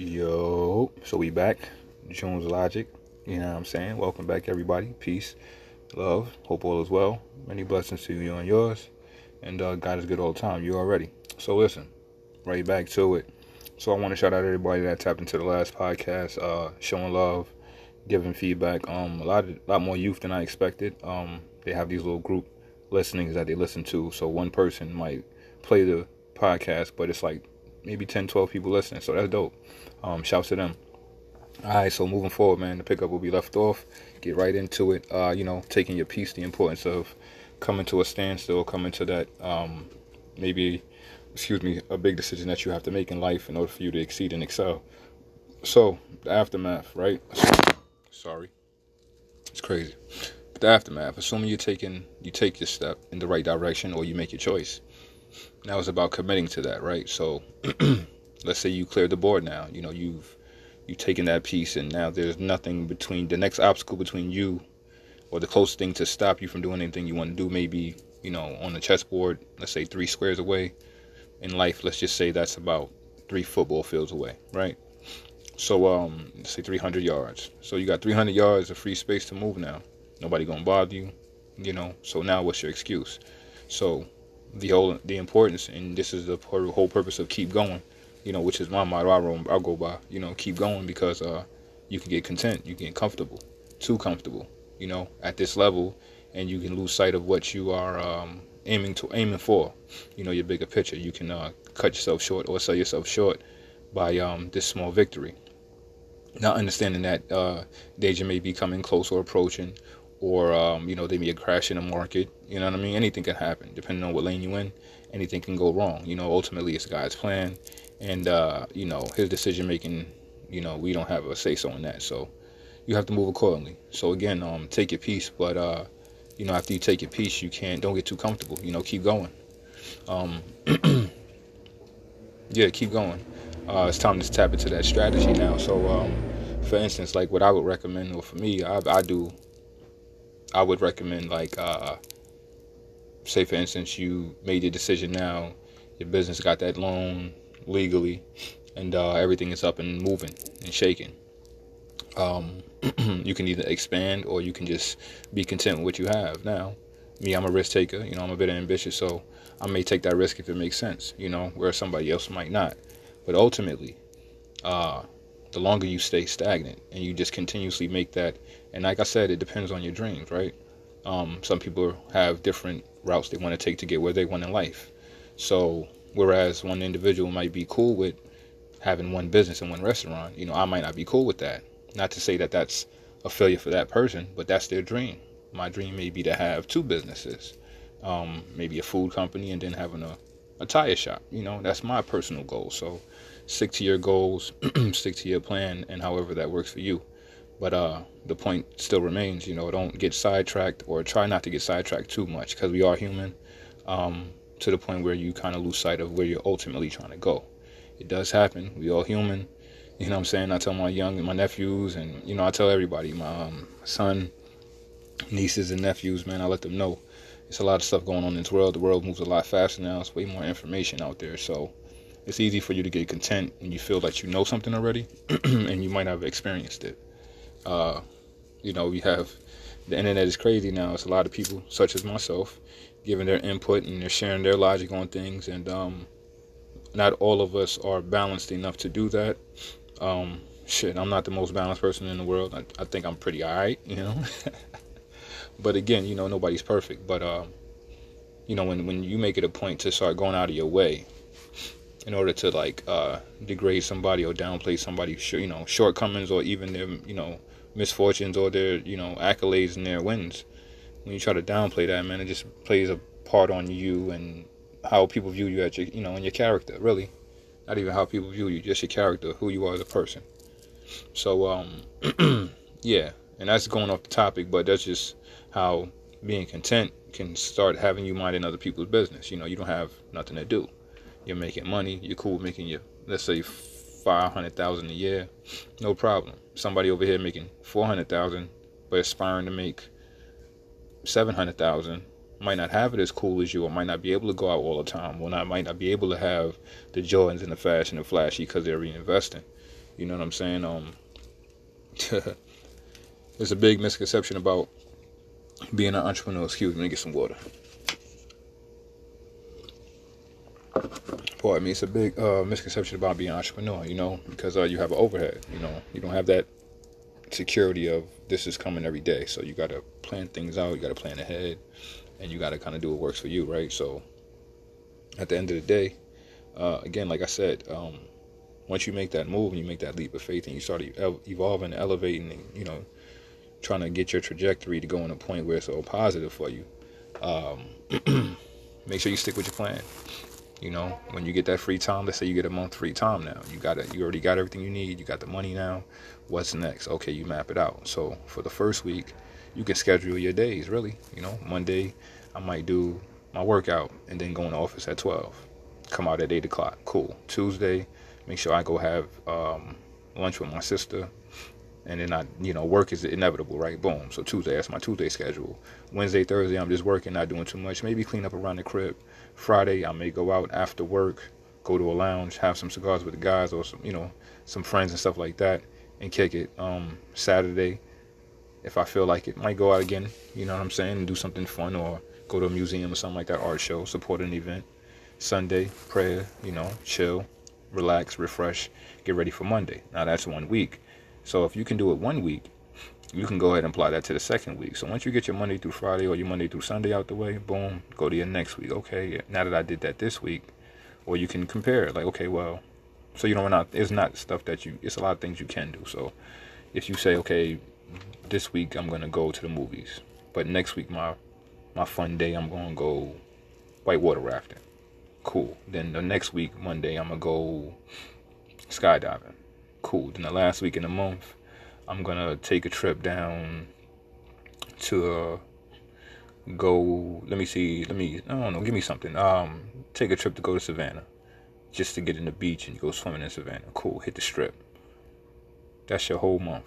Yo, so we back. Jones Logic. You know what I'm saying? Welcome back, everybody. Peace, love. Hope all is well. Many blessings to you and yours. And uh, God is good all the time. You already. So listen, right back to it. So I want to shout out everybody that tapped into the last podcast, uh, showing love, giving feedback. Um, a lot, of, a lot more youth than I expected. Um, they have these little group listenings that they listen to. So one person might play the podcast, but it's like maybe 10, 12 people listening. So that's dope. Um, shouts to them. All right, so moving forward, man, the pickup will be left off. Get right into it. Uh, you know, taking your piece, the importance of coming to a standstill, coming to that um, maybe, excuse me, a big decision that you have to make in life in order for you to exceed and excel. So the aftermath, right? Sorry, it's crazy. But the aftermath, assuming you're taking, you take your step in the right direction, or you make your choice. Now it's about committing to that, right? So let's say you cleared the board now. You know, you've you've taken that piece and now there's nothing between the next obstacle between you or the closest thing to stop you from doing anything you want to do maybe, you know, on the chessboard, let's say three squares away. In life, let's just say that's about three football fields away, right? So um say 300 yards. So you got 300 yards of free space to move now. Nobody to bother you, you know. So now what's your excuse? So the whole the importance and this is the whole purpose of keep going you know which is my motto I, I go by you know keep going because uh you can get content you get comfortable too comfortable you know at this level and you can lose sight of what you are um, aiming to aiming for you know your bigger picture. You can uh, cut yourself short or sell yourself short by um, this small victory. Not understanding that uh, danger may be coming close or approaching or um, you know they may be a crash in the market. You know what I mean? Anything can happen depending on what lane you're in. Anything can go wrong. You know, ultimately it's God's plan, and uh, you know His decision making. You know, we don't have a say so in that. So you have to move accordingly. So again, um, take your piece, but uh, you know after you take your piece, you can't don't get too comfortable. You know, keep going. Um, yeah, keep going. Uh, it's time to tap into that strategy now. So, um, for instance, like what I would recommend, or for me, I, I do I would recommend like uh, say for instance you made your decision now, your business got that loan legally, and uh, everything is up and moving and shaking. Um, you can either expand or you can just be content with what you have now. Me, I'm a risk taker. You know, I'm a bit ambitious, so I may take that risk if it makes sense. You know, where somebody else might not. But ultimately, uh, the longer you stay stagnant and you just continuously make that and like i said it depends on your dreams right? Um, some people have different routes they want to take to get where they want in life. So whereas one individual might be cool with having one business and one restaurant you know i might not be cool with that. Not to say that that's a failure for that person but that's their dream. My dream may be to have two businesses um, maybe a food company and then having a, a tire shop you know that's my personal goal. So stick to your goals, stick to your plan, and however that works for you. But uh, the point still remains, you know, don't get sidetracked or try not to get sidetracked too much because we are human um, to the point where you kind of lose sight of where you're ultimately trying to go. It does happen. We all human. You know what I'm saying? I tell my young, my nephews, and, you know, I tell everybody, my um, son, nieces, and nephews, man, I let them know. It's a lot of stuff going on in this world. The world moves a lot faster now. It's way more information out there. So, it's easy for you to get content when you feel that you know something already and you might have experienced it. Uh, you know, we have the internet is crazy now. It's a lot of people, such as myself, giving their input and they're sharing their logic on things. And um, not all of us are balanced enough to do that. Um, shit, I'm not the most balanced person in the world. I, I think I'm pretty alright, you know. but again, you know, nobody's perfect. But uh, you know, when when you make it a point to start going out of your way in order to like uh, degrade somebody or downplay somebody's you know shortcomings or even their you know misfortunes or their you know accolades and their wins. When you try to downplay that, man, it just plays a part on you and how people view you at your you know and your character. Really, not even how people view you, just your character, who you are as a person. So um, yeah, and that's going off the topic, but that's just how being content can start having you mind in other people's business. You know, you don't have nothing to do you're making money, you're cool making your let's say five hundred thousand a year, no problem. Somebody over here making four hundred thousand, but aspiring to make seven hundred thousand might not have it as cool as you, or might not be able to go out all the time, or not might not be able to have the Jordans and the fashion and flashy because they're reinvesting. You know what I'm saying? Um, there's a big misconception about being an entrepreneur. Excuse me, let me get some water. Pardon me. It's a big uh, misconception about being an entrepreneur. You know, because uh, you have an overhead. You know, you don't have that security of this is coming every day. So you got to plan things out. You got to plan ahead, and you got to kind of do what works for you, right? So at the end of the day, uh, again, like I said, um, once you make that move and you make that leap of faith and you start evolving, elevating, and, you know, trying to get your trajectory to go in a point where it's all positive for you, um, make sure you stick with your plan. You know, when you get that free time, let's say you get a month free time now, you got it. You already got everything you need. You got the money now. What's next? Okay, you map it out. So for the first week, you can schedule your days. Really, you know, Monday I might do my workout and then go in the office at 12 come out at 8 o'clock cool tuesday make sure i go have um, lunch with my sister and then i you know work is inevitable right boom so tuesday that's my tuesday schedule wednesday thursday i'm just working not doing too much maybe clean up around the crib friday i may go out after work go to a lounge have some cigars with the guys or some you know some friends and stuff like that and kick it um, saturday if i feel like it might go out again you know what i'm saying and do something fun or go to a museum or something like that, art show, support an event. Sunday, prayer, you know, chill, relax, refresh, get ready for Monday. Now that's one week. So if you can do it one week, you can go ahead and apply that to the second week. So once you get your Monday through Friday or your Monday through Sunday out the way, boom, go to your next week. Okay, now that I did that this week, or you can compare it. like, okay, well, so you know, not it's not stuff that you. It's a lot of things you can do. So if you say, okay, this week I'm gonna go to the movies, but next week my my fun day, I'm gonna go whitewater rafting. Cool. Then the next week, Monday, I'm gonna go skydiving. Cool. Then the last week in the month, I'm gonna take a trip down to uh, go. Let me see. Let me. I don't know. Give me something. Um, take a trip to go to Savannah, just to get in the beach and go swimming in Savannah. Cool. Hit the strip. That's your whole month.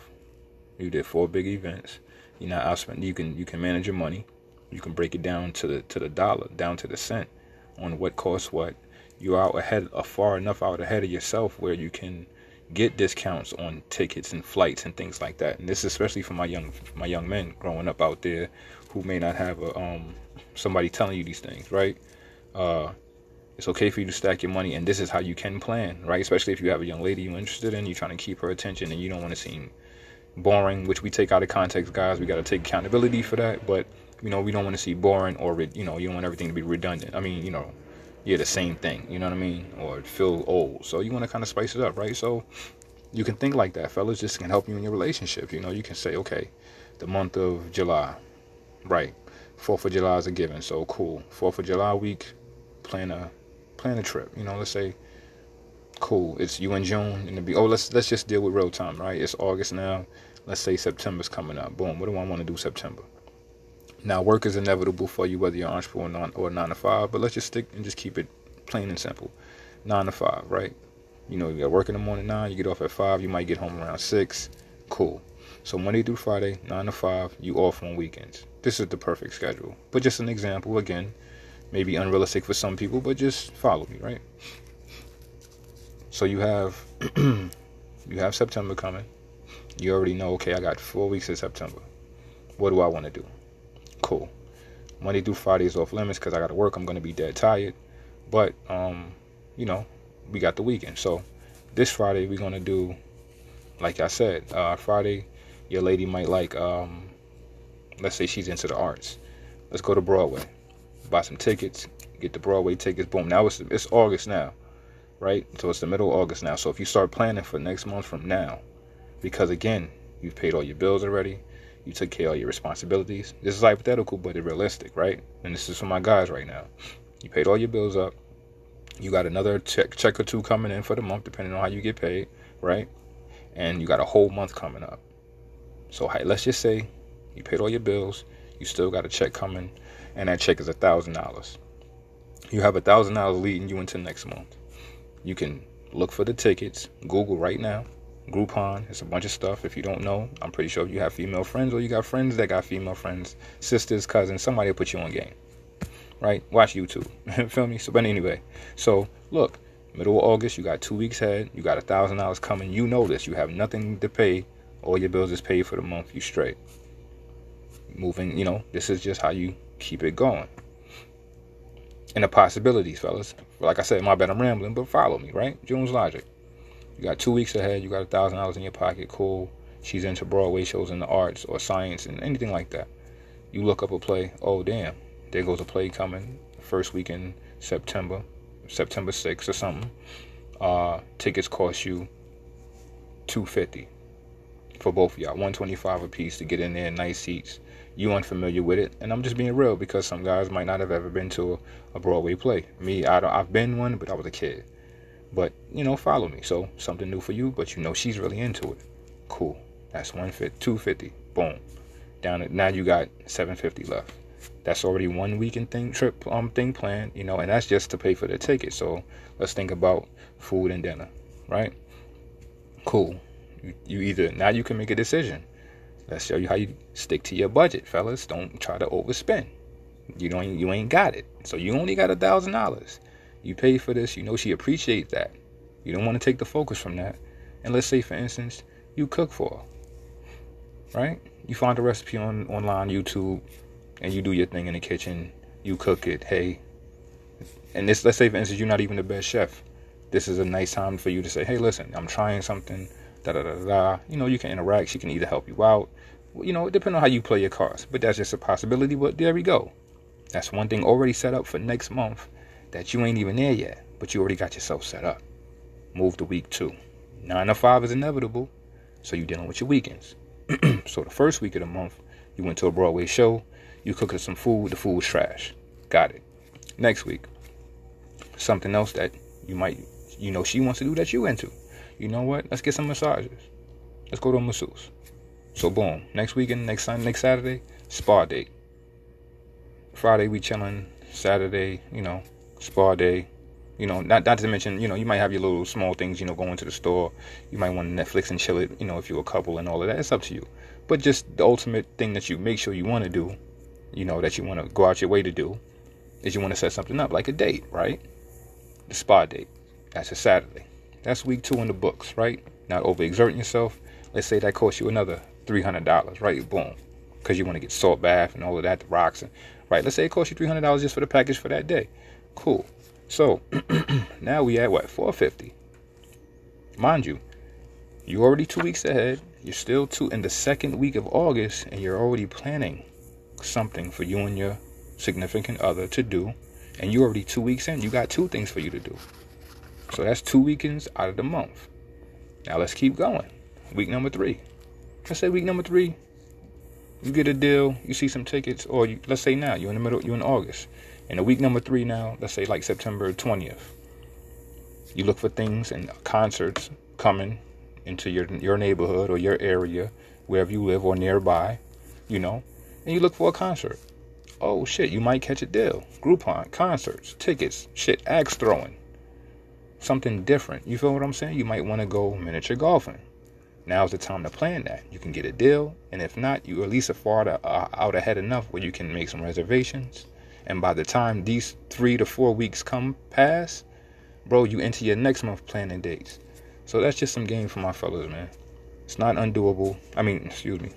You did four big events. You know, I spent. You can you can manage your money. You can break it down to the to the dollar, down to the cent, on what costs what. You're out ahead, uh, far enough out ahead of yourself where you can get discounts on tickets and flights and things like that. And this is especially for my young my young men growing up out there who may not have a um somebody telling you these things, right? Uh, it's okay for you to stack your money, and this is how you can plan, right? Especially if you have a young lady you're interested in, you're trying to keep her attention, and you don't want to seem boring, which we take out of context, guys. We got to take accountability for that, but you know, we don't want to see boring or you know, you don't want everything to be redundant. I mean, you know, yeah, the same thing. You know what I mean? Or feel old. So you want to kind of spice it up, right? So you can think like that, fellas. Just can help you in your relationship. You know, you can say, okay, the month of July, right? Fourth of July is a given, so cool. Fourth of July week, plan a plan a trip. You know, let's say, cool. It's you in June, and it'd be oh, let's let's just deal with real time, right? It's August now. Let's say September's coming up. Boom. What do I want to do September? Now, work is inevitable for you, whether you're an entrepreneur or, nine to five. But let's just stick and just keep it plain and simple. Nine to five, right? You know, you got work in the morning nine. You get off at five. You might get home around six. Cool. So Monday through Friday, nine to five. You off on weekends. This is the perfect schedule. But just an example. Again, maybe unrealistic for some people, but just follow me, right? So you have you have September coming. You already know. Okay, I got four weeks in September. What do I want to do? Cool. Monday through Friday is off limits because I got to work. I'm going to be dead tired. But, um, you know, we got the weekend. So this Friday, we're going to do, like I said, uh, Friday, your lady might like, um, let's say she's into the arts. Let's go to Broadway. Buy some tickets. Get the Broadway tickets. Boom. Now it's, it's August now, right? So it's the middle of August now. So if you start planning for next month from now, because again, you've paid all your bills already you took care of your responsibilities. This is hypothetical, but it's realistic, right? And this is for my guys right now. You paid all your bills up. You got another check check or two coming in for the month, depending on how you get paid, right? And you got a whole month coming up. So hey, let's just say you paid all your bills. You still got a check coming, and that check is a thousand dollars. You have a thousand dollars leading you into next month. You can look for the tickets. Google right now Groupon. It's a bunch of stuff. If you don't know, I'm pretty sure if you have female friends or you got friends that got female friends, sisters, cousins, somebody will put you on game. Right? Watch YouTube. Feel me? So, but anyway, so look, Middle of August, you got two weeks ahead. You got a thousand dollars coming. You know this. You have nothing to pay. All your bills is paid for the month. You straight. Moving, you know, this is just how you keep it going. And the possibilities, fellas. Like I said, my bad, I'm rambling, but follow me, right? Jones logic. You got two weeks ahead. You got a thousand dollars in your pocket. Cool. She's into Broadway shows in the arts or science and anything like that. You look up a play. Oh damn, there goes a play coming first week in September, September 6th or something. Uh, tickets cost you 250 for both of y'all, 125 a piece to get in there, nice seats. You unfamiliar with it, and I'm just being real because some guys might not have ever been to a, a Broadway play. Me, I don't, I've been one, but I was a kid. But you know, follow me. So something new for you, but you know she's really into it. Cool. That's 150, 250. Boom. Down it. Now you got 750 left. That's already one weekend thing trip um thing planned, you know, and that's just to pay for the ticket. So let's think about food and dinner, right? Cool. You, you either now you can make a decision. Let's show you how you stick to your budget, fellas. Don't try to overspend. You don't you ain't got it. So you only got a thousand dollars. You pay for this, you know she appreciates that. You don't want to take the focus from that. And let's say for instance, you cook for her right? You find a recipe on online, YouTube, and you do your thing in the kitchen. You cook it. Hey, and this, let's say for instance, you're not even the best chef. This is a nice time for you to say, hey, listen, I'm trying something. Da da da da. You know, you can interact. She can either help you out. You know, depending on how you play your cards. But that's just a possibility. But there we go. That's one thing already set up for next month that you ain't even there yet, but you already got yourself set up. Move to week two. Nine to five is inevitable, so you're dealing with your weekends. so the first week of the month, you went to a Broadway show, you cooked some food, the food was trash. Got it. Next week, something else that you might, you know, she wants to do that you into. You know what? Let's get some massages. Let's go to a masseuse. So boom, next weekend, next Sunday, next Saturday, spa date. Friday we chilling. Saturday, you know, spa day. You know, not not to mention, you know, you might have your little small things, you know, going to the store. You might want Netflix and chill it, you know, if you're a couple and all of that. It's up to you. But just the ultimate thing that you make sure you want to do, you know, that you want to go out your way to do, is you want to set something up like a date, right? The spa date. That's a Saturday. That's week two in the books, right? Not overexerting yourself. Let's say that costs you another three hundred dollars, right? Boom, because you want to get salt bath and all of that, the rocks, and right. Let's say it costs you three hundred dollars just for the package for that day. Cool. So now we at what 450. Mind you, you're already two weeks ahead. You're still two in the second week of August, and you're already planning something for you and your significant other to do. And you're already two weeks in. You got two things for you to do. So that's two weekends out of the month. Now let's keep going. Week number three. Let's say week number three, you get a deal, you see some tickets, or you, let's say now you're in the middle, you're in August. In a week number three now, let's say like September 20th, you look for things and concerts coming into your your neighborhood or your area, wherever you live or nearby, you know, and you look for a concert. Oh shit, you might catch a deal. Groupon, concerts, tickets, shit, axe throwing. Something different. You feel what I'm saying? You might want to go miniature golfing. Now's the time to plan that. You can get a deal, and if not, you at least are far to, uh, out ahead enough where you can make some reservations and by the time these three to four weeks come past, bro, you enter your next month planning dates. So that's just some game for my fellas, man. It's not undoable. I mean, excuse me.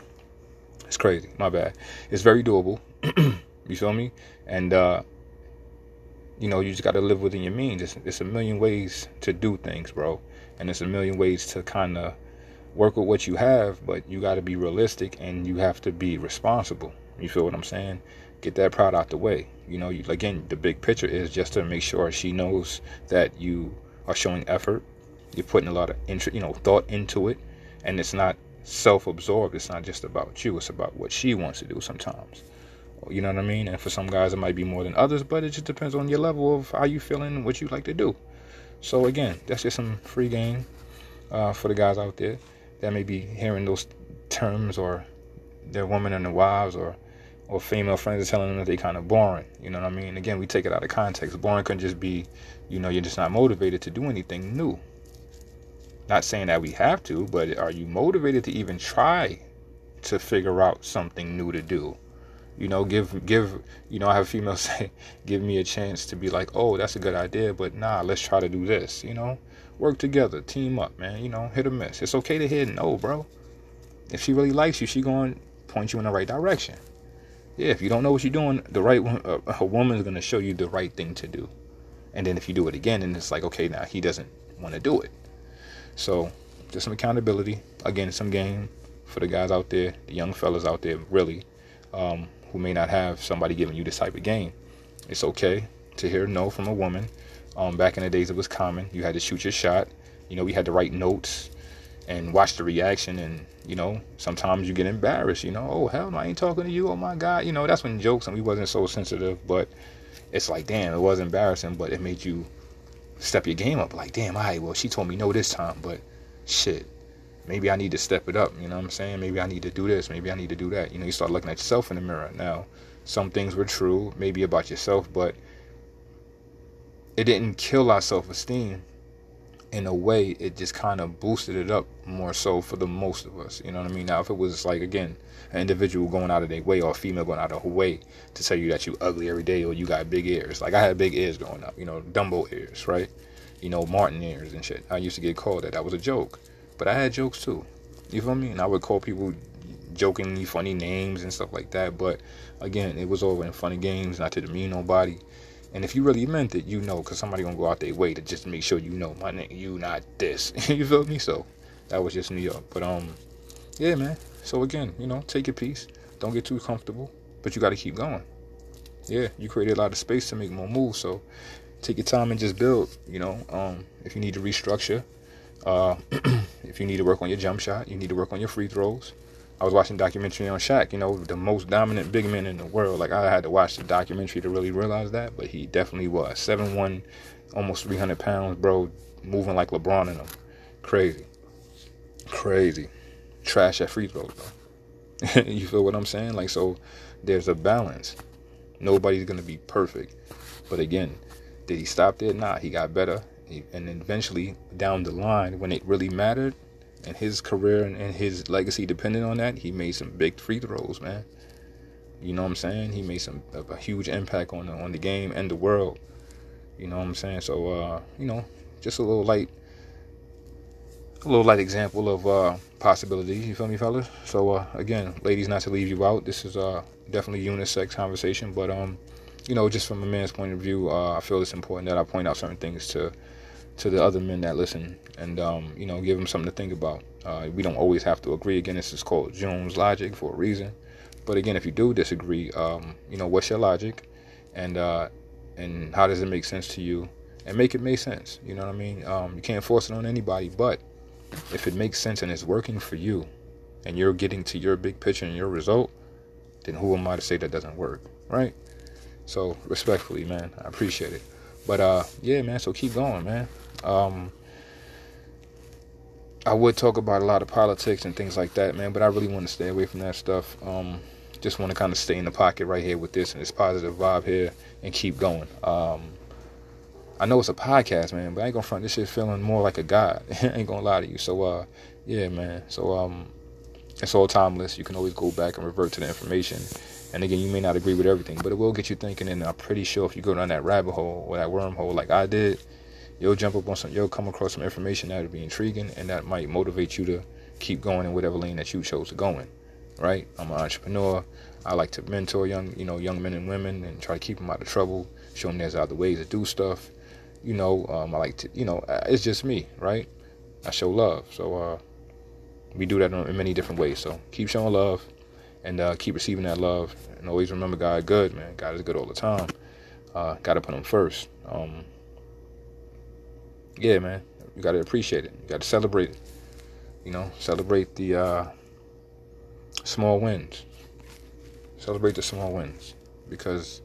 It's crazy. My bad. It's very doable. you feel me? And uh, you know, you just got to live within your means. It's, it's a million ways to do things, bro, and it's a million ways to kind of work with what you have. But you got to be realistic and you have to be responsible. You feel what I'm saying? get that pride out the way. You know, again, the big picture is just to make sure she knows that you are showing effort. You're putting a lot of interest, you know, thought into it, and it's not self-absorbed. It's not just about you. It's about what she wants to do sometimes. You know what I mean? And for some guys, it might be more than others, but it just depends on your level of how you feeling and what you like to do. So again, that's just some free game uh, for the guys out there that may be hearing those terms or their women and their wives or or female friends are telling them that they kind of boring. You know what I mean? Again, we take it out of context. Boring can just be, you know, you're just not motivated to do anything new. Not saying that we have to, but are you motivated to even try to figure out something new to do? You know, give give you know, I have females say, give me a chance to be like, oh, that's a good idea, but nah, let's try to do this. You know, work together, team up, man. You know, hit or miss. It's okay to hit no, bro. If she really likes you, she to point you in the right direction. Yeah, if you don't know what you're doing, the right uh, a woman is going to show you the right thing to do. And then if you do it again, and it's like, okay, now he doesn't want to do it. So, just some accountability. Again, some game for the guys out there, the young fellas out there, really, um, who may not have somebody giving you this type of game. It's okay to hear no from a woman. Um, back in the days, it was common. You had to shoot your shot. You know, we had to write notes and watch the reaction. And, you know, sometimes you get embarrassed. You know, oh, hell no, I ain't talking to you. Oh, my God. You know, that's when jokes and we wasn't so sensitive. But it's like, damn, it was embarrassing, but it made you step your game up. Like, damn, all right, well, she told me no this time, but shit, maybe I need to step it up. You know what I'm saying? Maybe I need to do this. Maybe I need to do that. You know, you start looking at yourself in the mirror. Now, some things were true, maybe about yourself, but it didn't kill our self esteem. In a way, it just kind of boosted it up more so for the most of us. You know what I mean? Now, if it was like, again, an individual going out of their way or a female going out of her way to tell you that you ugly every day or you got big ears. Like I had big ears growing up, you know, Dumbo ears, right? You know, Martin ears and shit. I used to get called that. That was a joke. But I had jokes too. You feel me? And I would call people jokingly funny names and stuff like that. But again, it was all in funny games, not to demean nobody. And if you really meant it, you know, because somebody gonna go out their way to just make sure you know my name, you not this. you feel me? So that was just New York. But um, yeah, man. So again, you know, take your piece. Don't get too comfortable, but you got to keep going. Yeah, you created a lot of space to make more moves. So take your time and just build. You know, um, if you need to restructure, uh, if you need to work on your jump shot, you need to work on your free throws. I was watching documentary on Shaq, you know, the most dominant big man in the world. Like I had to watch the documentary to really realize that, but he definitely was seven one, almost three hundred pounds, bro, moving like LeBron in them. Crazy, crazy trash at free throws, bro. you feel what I'm saying? Like, so there's a balance. Nobody's gonna be perfect, but again, did he stop there? Nah, he got better, and eventually down the line, when it really mattered, and his career and, his legacy depended on that, he made some big free throws, man. You know what I'm saying? He made some a, a huge impact on the, on the game and the world. You know what I'm saying? So, uh, you know, just a little light a little light example of uh, possibilities. You feel me, fellas? So uh, again, ladies, not to leave you out. This is uh, definitely unisex conversation, but um, you know, just from a man's point of view, uh, I feel it's important that I point out certain things to to the other men that listen, and um, you know, give them something to think about. Uh, we don't always have to agree. Again, this is called Jones logic for a reason. But again, if you do disagree, um, you know, what's your logic, and uh, and how does it make sense to you, and make it make sense. You know what I mean? Um, you can't force it on anybody, but if it makes sense and it's working for you and you're getting to your big picture and your result, then who am I to say that doesn't work? Right? So respectfully, man, I appreciate it. But uh yeah, man, so keep going, man. Um I would talk about a lot of politics and things like that, man, but I really want to stay away from that stuff. Um just want to kind of stay in the pocket right here with this and this positive vibe here and keep going. Um I know it's a podcast, man, but I ain't gonna front this shit feeling more like a god. Ain't gonna lie to you. So uh yeah, man. So um it's all timeless. You can always go back and revert to the information. And again, you may not agree with everything, but it will get you thinking. And I'm pretty sure if you go down that rabbit hole or that wormhole like I did, you'll jump up on some, you'll come across some information that'll be intriguing and that might motivate you to keep going in whatever lane that you chose to go in. Right? I'm an entrepreneur. I like to mentor young, you know, young men and women and try to keep them out of trouble, show them there's other ways to do stuff you know, um, I like to, you know, uh, it's just me, right? I show love. So uh, we do that in many different ways. So keep showing love and uh, keep receiving that love. And always remember God is good, man. God is good all the time. Uh, Got to put him first. Um, yeah, man. You got to appreciate it. You got to celebrate it. You know, celebrate the uh, small wins. Celebrate the small wins because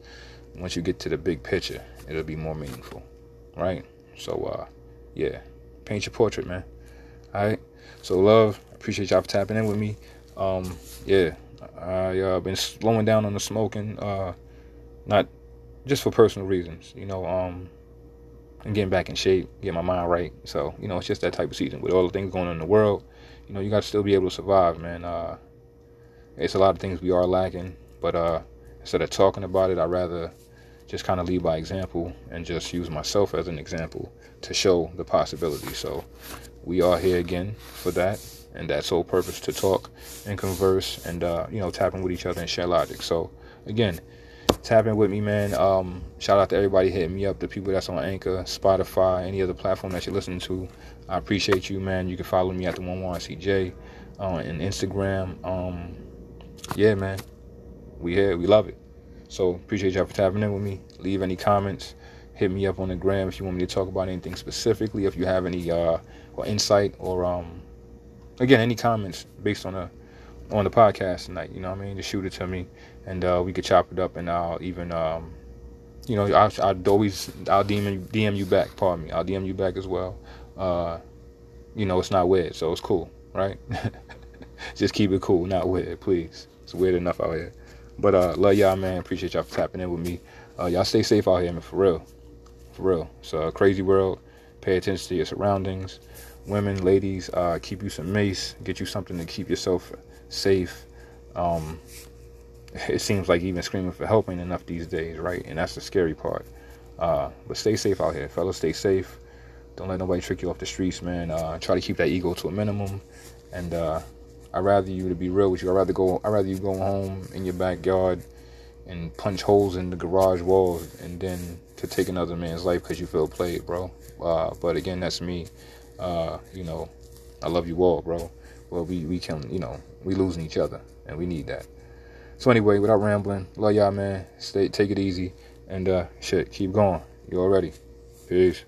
once you get to the big picture, it'll be more meaningful right? So, uh, yeah, paint your portrait, man. All right. So, love. Appreciate y'all for tapping in with me. Um, yeah, I uh, been slowing down on the smoking, uh, not just for personal reasons, you know. Um, and getting back in shape, get my mind right. So, you know, it's just that type of season with all the things going on in the world. You know, you got to still be able to survive, man. Uh, it's a lot of things we are lacking, but uh, instead of talking about it, I'd rather just kind of lead by example and just use myself as an example to show the possibility. So we are here again for that, and that's whole purpose to talk and converse and uh, you know tapping with each other and share logic. So again, tap in with me, man. Um, shout out to everybody hitting me up, the people that's on Anchor, Spotify, any other platform that you're listening to. I appreciate you, man. You can follow me at the one one CJ on uh, Instagram. Um, yeah, man, we here, we love it. So appreciate y'all for tapping in with me. Leave any comments. Hit me up on the gram if you want me to talk about anything specifically. If you have any uh, or insight or um, again any comments based on a on the podcast tonight. You know what I mean? Just shoot it to me, and uh, we could chop it up, and I'll even, um, you know, I'll, I'll, always I'll DM DM you back. Pardon me, I'll DM you back as well. Uh, you know, it's not weird, so it's cool, right? Just keep it cool, not weird, please. It's weird enough out here. But uh, love y'all, man. Appreciate y'all for tapping in with me. Uh, y'all stay safe out here, man. For real, for real. It's a crazy world. Pay attention to your surroundings. Women, ladies, uh, keep you some mace. Get you something to keep yourself safe. Um, it seems like even screaming for help ain't enough these days, right? And that's the scary part. Uh, but stay safe out here, fellas. Stay safe. Don't let nobody trick you off the streets, man. Uh, try to keep that ego to a minimum. And uh, I'd rather you to be real with you. I'd rather go. I'd rather you go home in your backyard and punch holes in the garage walls, and then to take another man's life because you feel played, bro. Uh, but again, that's me. Uh, you know, I love you all, bro. Well, we we can, you know, we losing each other, and we need that. So anyway, without rambling, love y'all, man. Stay, take it easy, and uh, shit, keep going. You all ready? Peace.